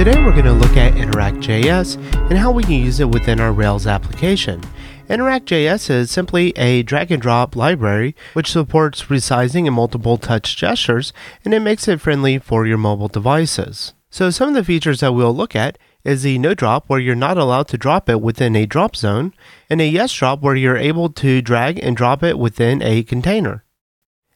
Today we're going to look at Interact.js and how we can use it within our Rails application. Interact.js is simply a drag and drop library which supports resizing and multiple touch gestures and it makes it friendly for your mobile devices. So some of the features that we'll look at is the no drop where you're not allowed to drop it within a drop zone and a yes drop where you're able to drag and drop it within a container.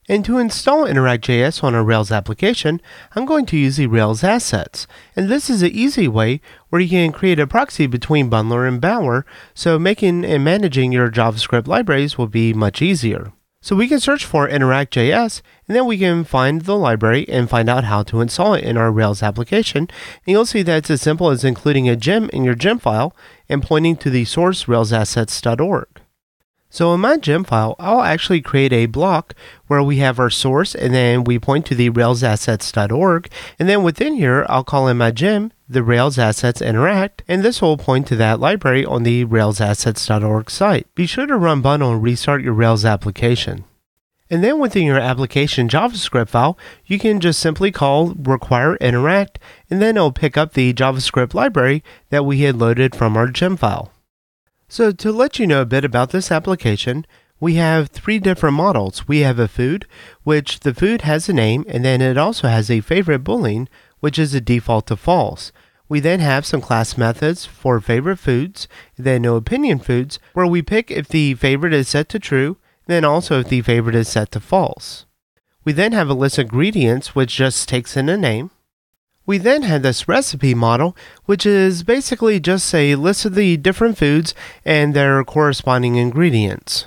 And to install Interact.js on a Rails application, I'm going to use the Rails assets. And this is an easy way where you can create a proxy between Bundler and Bower, so making and managing your JavaScript libraries will be much easier. So we can search for Interact.js, and then we can find the library and find out how to install it in our Rails application. And you'll see that it's as simple as including a gem in your gem file and pointing to the source railsassets.org. So in my gem file, I'll actually create a block where we have our source and then we point to the railsassets.org. And then within here, I'll call in my gem, the Rails Assets Interact, and this will point to that library on the railsassets.org site. Be sure to run bundle and restart your Rails application. And then within your application JavaScript file, you can just simply call require interact, and then it'll pick up the JavaScript library that we had loaded from our gem file. So to let you know a bit about this application, we have three different models. We have a food, which the food has a name, and then it also has a favorite boolean, which is a default to false. We then have some class methods for favorite foods, then no opinion foods, where we pick if the favorite is set to true, then also if the favorite is set to false. We then have a list of ingredients, which just takes in a name. We then had this recipe model, which is basically just a list of the different foods and their corresponding ingredients.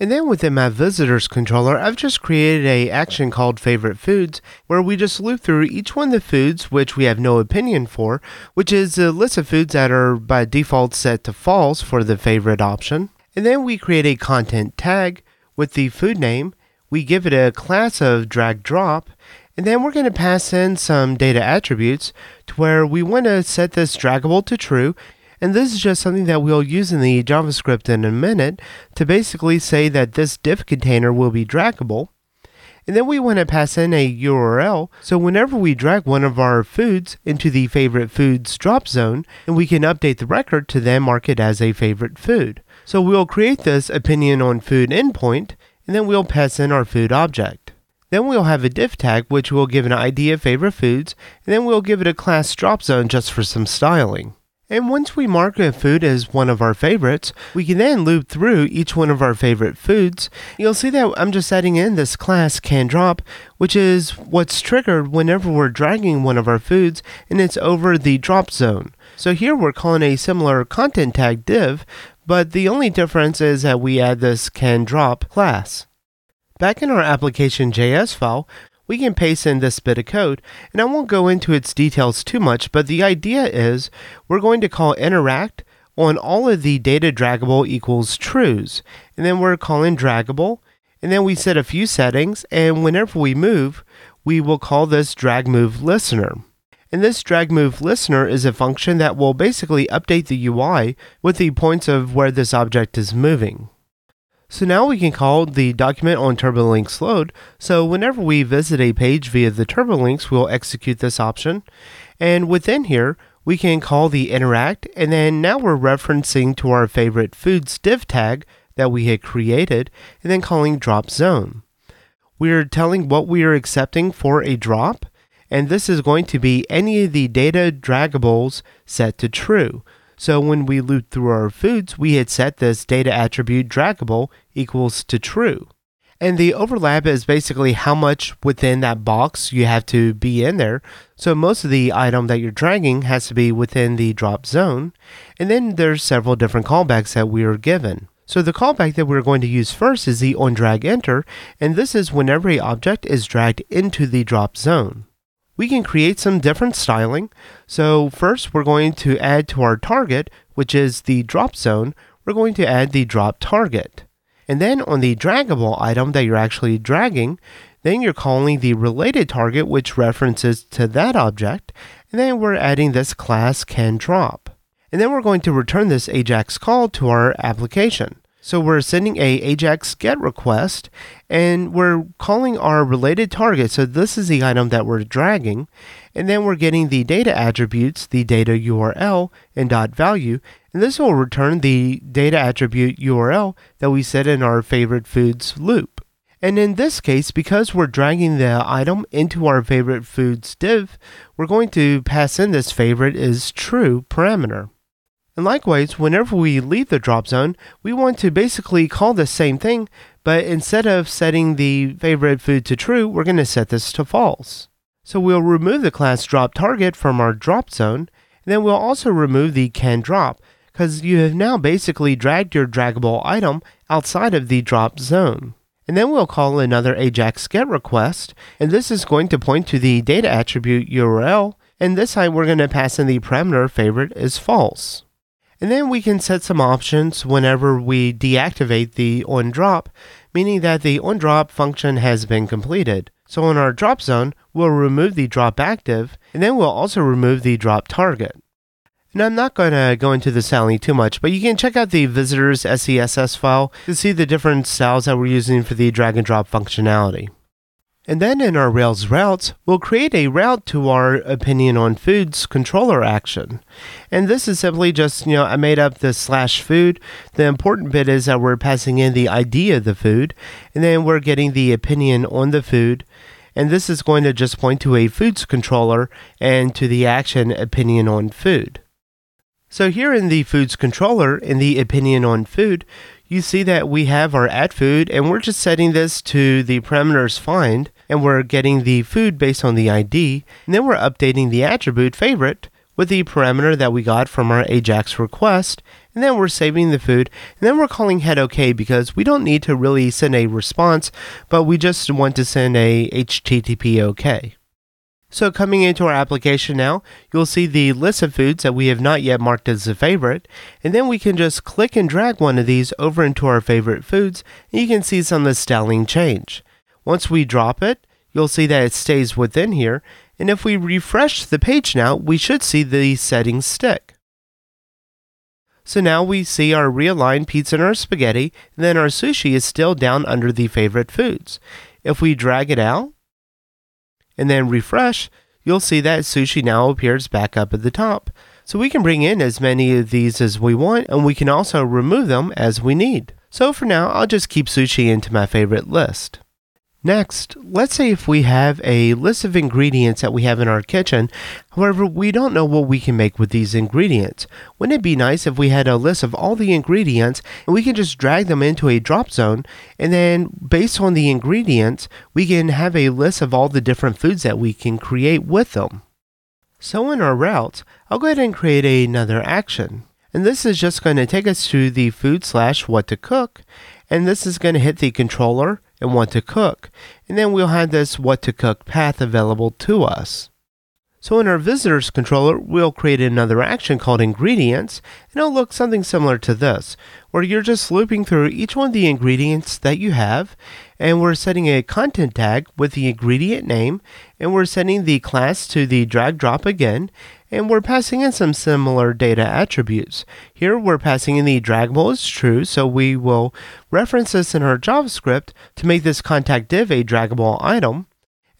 And then within my visitors controller, I've just created a action called favorite foods where we just loop through each one of the foods which we have no opinion for, which is a list of foods that are by default set to false for the favorite option. And then we create a content tag with the food name. We give it a class of drag drop and then we're going to pass in some data attributes to where we want to set this draggable to true. And this is just something that we'll use in the JavaScript in a minute to basically say that this div container will be draggable. And then we want to pass in a URL. So whenever we drag one of our foods into the favorite foods drop zone, and we can update the record to then mark it as a favorite food. So we'll create this opinion on food endpoint, and then we'll pass in our food object. Then we'll have a div tag which will give an ID of favorite foods, and then we'll give it a class drop zone just for some styling. And once we mark a food as one of our favorites, we can then loop through each one of our favorite foods. You'll see that I'm just adding in this class can drop, which is what's triggered whenever we're dragging one of our foods and it's over the drop zone. So here we're calling a similar content tag div, but the only difference is that we add this can drop class. Back in our application.js file, we can paste in this bit of code, and I won't go into its details too much, but the idea is we're going to call interact on all of the data draggable equals trues, and then we're calling draggable, and then we set a few settings, and whenever we move, we will call this drag move listener. And this drag move listener is a function that will basically update the UI with the points of where this object is moving. So now we can call the document on TurboLinks load. So whenever we visit a page via the TurboLinks, we'll execute this option. And within here, we can call the interact, and then now we're referencing to our favorite foods div tag that we had created, and then calling drop zone. We're telling what we are accepting for a drop, and this is going to be any of the data draggables set to true. So when we loop through our foods, we had set this data attribute draggable equals to true. And the overlap is basically how much within that box you have to be in there. So most of the item that you're dragging has to be within the drop zone. And then there's several different callbacks that we are given. So the callback that we're going to use first is the on drag enter, and this is whenever a object is dragged into the drop zone we can create some different styling. So first we're going to add to our target, which is the drop zone, we're going to add the drop target. And then on the draggable item that you're actually dragging, then you're calling the related target, which references to that object. And then we're adding this class can drop. And then we're going to return this AJAX call to our application. So we're sending a AJAX GET request and we're calling our related target. So this is the item that we're dragging. And then we're getting the data attributes, the data URL and dot value. And this will return the data attribute URL that we set in our favorite foods loop. And in this case, because we're dragging the item into our favorite foods div, we're going to pass in this favorite is true parameter. And likewise, whenever we leave the drop zone, we want to basically call the same thing, but instead of setting the favorite food to true, we're going to set this to false. So we'll remove the class drop target from our drop zone, and then we'll also remove the can drop, because you have now basically dragged your draggable item outside of the drop zone. And then we'll call another AJAX GET request, and this is going to point to the data attribute URL, and this time we're going to pass in the parameter favorite is false. And then we can set some options whenever we deactivate the onDrop, meaning that the onDrop function has been completed. So in our drop zone, we'll remove the drop active, and then we'll also remove the drop target. And I'm not going to go into the styling too much, but you can check out the visitors SCSS file to see the different styles that we're using for the drag and drop functionality. And then in our Rails routes, we'll create a route to our opinion on foods controller action. And this is simply just, you know, I made up the slash food. The important bit is that we're passing in the ID of the food, and then we're getting the opinion on the food. And this is going to just point to a foods controller and to the action opinion on food. So here in the foods controller, in the opinion on food, you see that we have our add food and we're just setting this to the parameters find and we're getting the food based on the ID, and then we're updating the attribute favorite with the parameter that we got from our AJAX request, and then we're saving the food, and then we're calling head OK because we don't need to really send a response, but we just want to send a HTTP OK. So coming into our application now, you'll see the list of foods that we have not yet marked as a favorite, and then we can just click and drag one of these over into our favorite foods, and you can see some of the styling change. Once we drop it, you'll see that it stays within here. And if we refresh the page now, we should see the settings stick. So now we see our realigned pizza and our spaghetti, and then our sushi is still down under the favorite foods. If we drag it out and then refresh, you'll see that sushi now appears back up at the top. So we can bring in as many of these as we want, and we can also remove them as we need. So for now, I'll just keep sushi into my favorite list. Next, let's say if we have a list of ingredients that we have in our kitchen, however, we don't know what we can make with these ingredients. Wouldn't it be nice if we had a list of all the ingredients and we can just drag them into a drop zone and then based on the ingredients, we can have a list of all the different foods that we can create with them. So in our routes, I'll go ahead and create another action. And this is just going to take us to the food slash what to cook. And this is going to hit the controller and what to cook. And then we'll have this what to cook path available to us. So in our visitors controller, we'll create another action called ingredients, and it'll look something similar to this, where you're just looping through each one of the ingredients that you have, and we're setting a content tag with the ingredient name, and we're setting the class to the drag drop again, and we're passing in some similar data attributes. Here we're passing in the draggable is true, so we will reference this in our JavaScript to make this contact div a draggable item.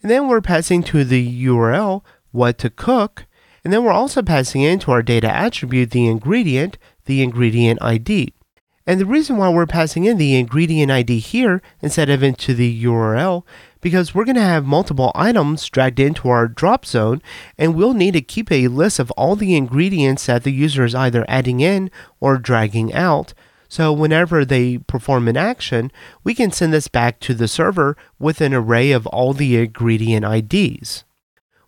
And then we're passing to the URL what to cook, and then we're also passing into our data attribute the ingredient, the ingredient ID. And the reason why we're passing in the ingredient ID here instead of into the URL because we're going to have multiple items dragged into our drop zone and we'll need to keep a list of all the ingredients that the user is either adding in or dragging out. So whenever they perform an action, we can send this back to the server with an array of all the ingredient IDs.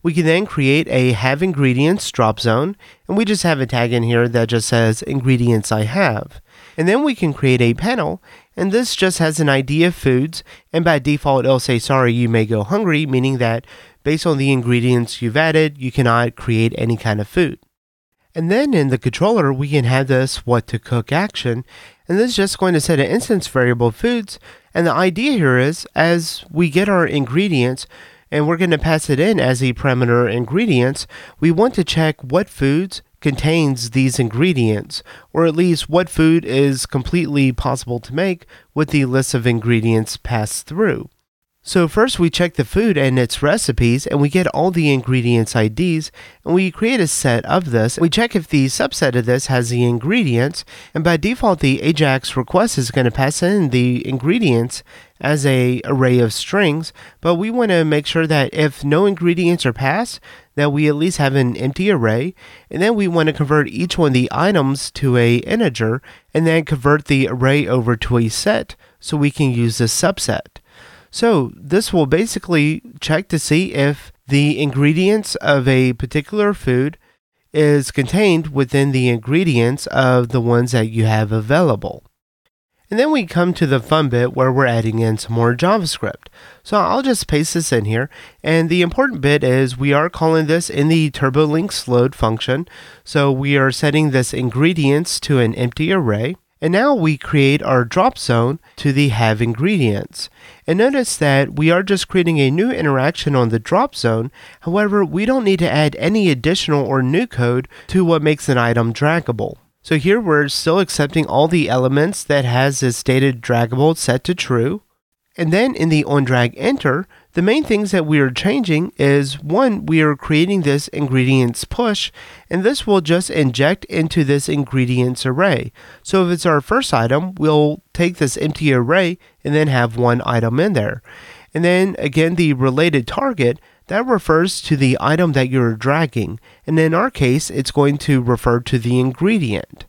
We can then create a have ingredients drop zone and we just have a tag in here that just says ingredients I have. And then we can create a panel and this just has an ID of foods, and by default it'll say, sorry, you may go hungry, meaning that based on the ingredients you've added, you cannot create any kind of food. And then in the controller, we can have this what to cook action, and this is just going to set an instance variable foods. And the idea here is as we get our ingredients, and we're going to pass it in as a parameter ingredients, we want to check what foods contains these ingredients, or at least what food is completely possible to make with the list of ingredients passed through. So first we check the food and its recipes and we get all the ingredients IDs and we create a set of this. We check if the subset of this has the ingredients and by default the Ajax request is going to pass in the ingredients as a array of strings, but we want to make sure that if no ingredients are passed, that we at least have an empty array, and then we want to convert each one of the items to a integer and then convert the array over to a set so we can use this subset. So this will basically check to see if the ingredients of a particular food is contained within the ingredients of the ones that you have available. And then we come to the fun bit where we're adding in some more JavaScript. So I'll just paste this in here. And the important bit is we are calling this in the TurboLinks load function. So we are setting this ingredients to an empty array. And now we create our drop zone to the have ingredients. And notice that we are just creating a new interaction on the drop zone. However, we don't need to add any additional or new code to what makes an item draggable. So here we're still accepting all the elements that has this stated draggable set to true. And then in the on drag enter, the main things that we are changing is one, we are creating this ingredients push, and this will just inject into this ingredients array. So if it's our first item, we'll take this empty array and then have one item in there. And then again, the related target, that refers to the item that you're dragging. And in our case, it's going to refer to the ingredient.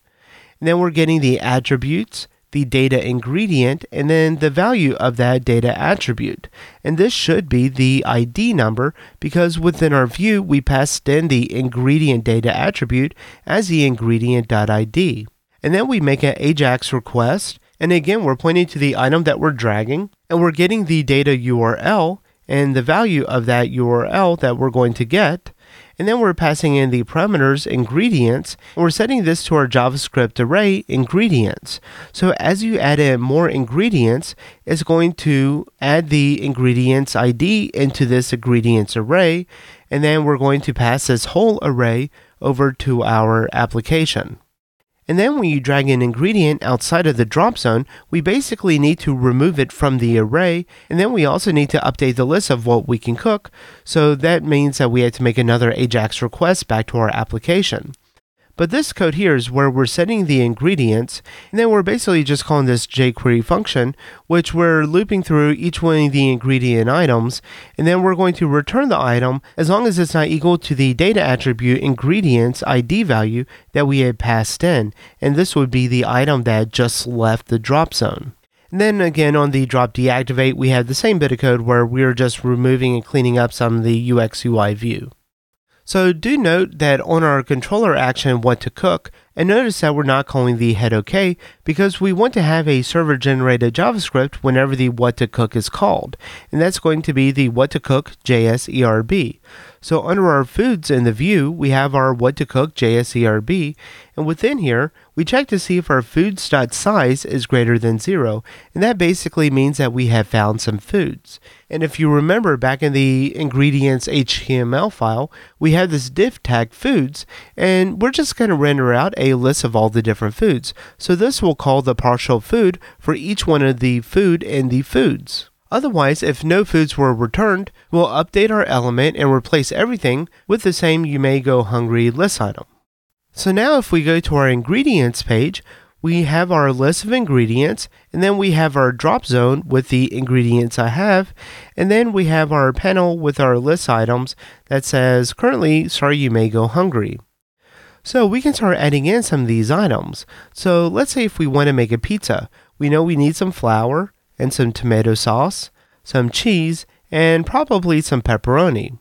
And then we're getting the attributes the data ingredient and then the value of that data attribute. And this should be the ID number because within our view, we passed in the ingredient data attribute as the ingredient.id. And then we make an AJAX request. And again, we're pointing to the item that we're dragging and we're getting the data URL and the value of that URL that we're going to get. And then we're passing in the parameters ingredients, and we're setting this to our JavaScript array ingredients. So as you add in more ingredients, it's going to add the ingredients ID into this ingredients array, and then we're going to pass this whole array over to our application. And then when you drag an ingredient outside of the drop zone, we basically need to remove it from the array. And then we also need to update the list of what we can cook. So that means that we have to make another AJAX request back to our application. But this code here is where we're setting the ingredients, and then we're basically just calling this jQuery function, which we're looping through each one of the ingredient items, and then we're going to return the item as long as it's not equal to the data attribute ingredients ID value that we had passed in, and this would be the item that just left the drop zone. And then again on the drop deactivate, we have the same bit of code where we're just removing and cleaning up some of the UX UI view. So do note that on our controller action what to cook, and notice that we're not calling the head OK because we want to have a server generated JavaScript whenever the what to cook is called. And that's going to be the what to cook JS ERB. So under our foods in the view, we have our what to cook JSERB, and within here, we check to see if our foods.size is greater than zero, and that basically means that we have found some foods. And if you remember back in the ingredients HTML file, we have this div tag foods, and we're just going to render out a list of all the different foods. So this will call the partial food for each one of the food in the foods. Otherwise, if no foods were returned, we'll update our element and replace everything with the same you may go hungry list item. So now if we go to our ingredients page, we have our list of ingredients, and then we have our drop zone with the ingredients I have, and then we have our panel with our list items that says currently, sorry, you may go hungry. So we can start adding in some of these items. So let's say if we want to make a pizza, we know we need some flour, and some tomato sauce, some cheese, and probably some pepperoni.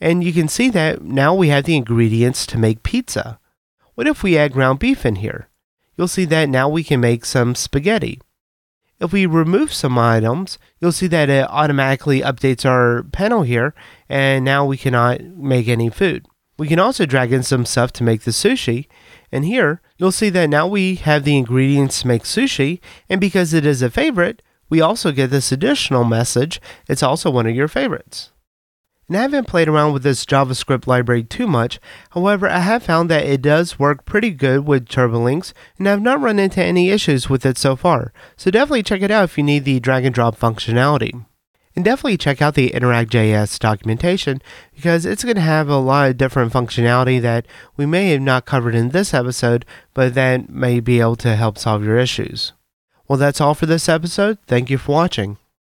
And you can see that now we have the ingredients to make pizza. What if we add ground beef in here? You'll see that now we can make some spaghetti. If we remove some items, you'll see that it automatically updates our panel here, and now we cannot make any food. We can also drag in some stuff to make the sushi, and here you'll see that now we have the ingredients to make sushi, and because it is a favorite, we also get this additional message it's also one of your favorites. And I haven't played around with this JavaScript library too much, however, I have found that it does work pretty good with TurboLinks, and I've not run into any issues with it so far, so definitely check it out if you need the drag and drop functionality. And definitely check out the Interact.js documentation because it's going to have a lot of different functionality that we may have not covered in this episode, but that may be able to help solve your issues. Well, that's all for this episode. Thank you for watching.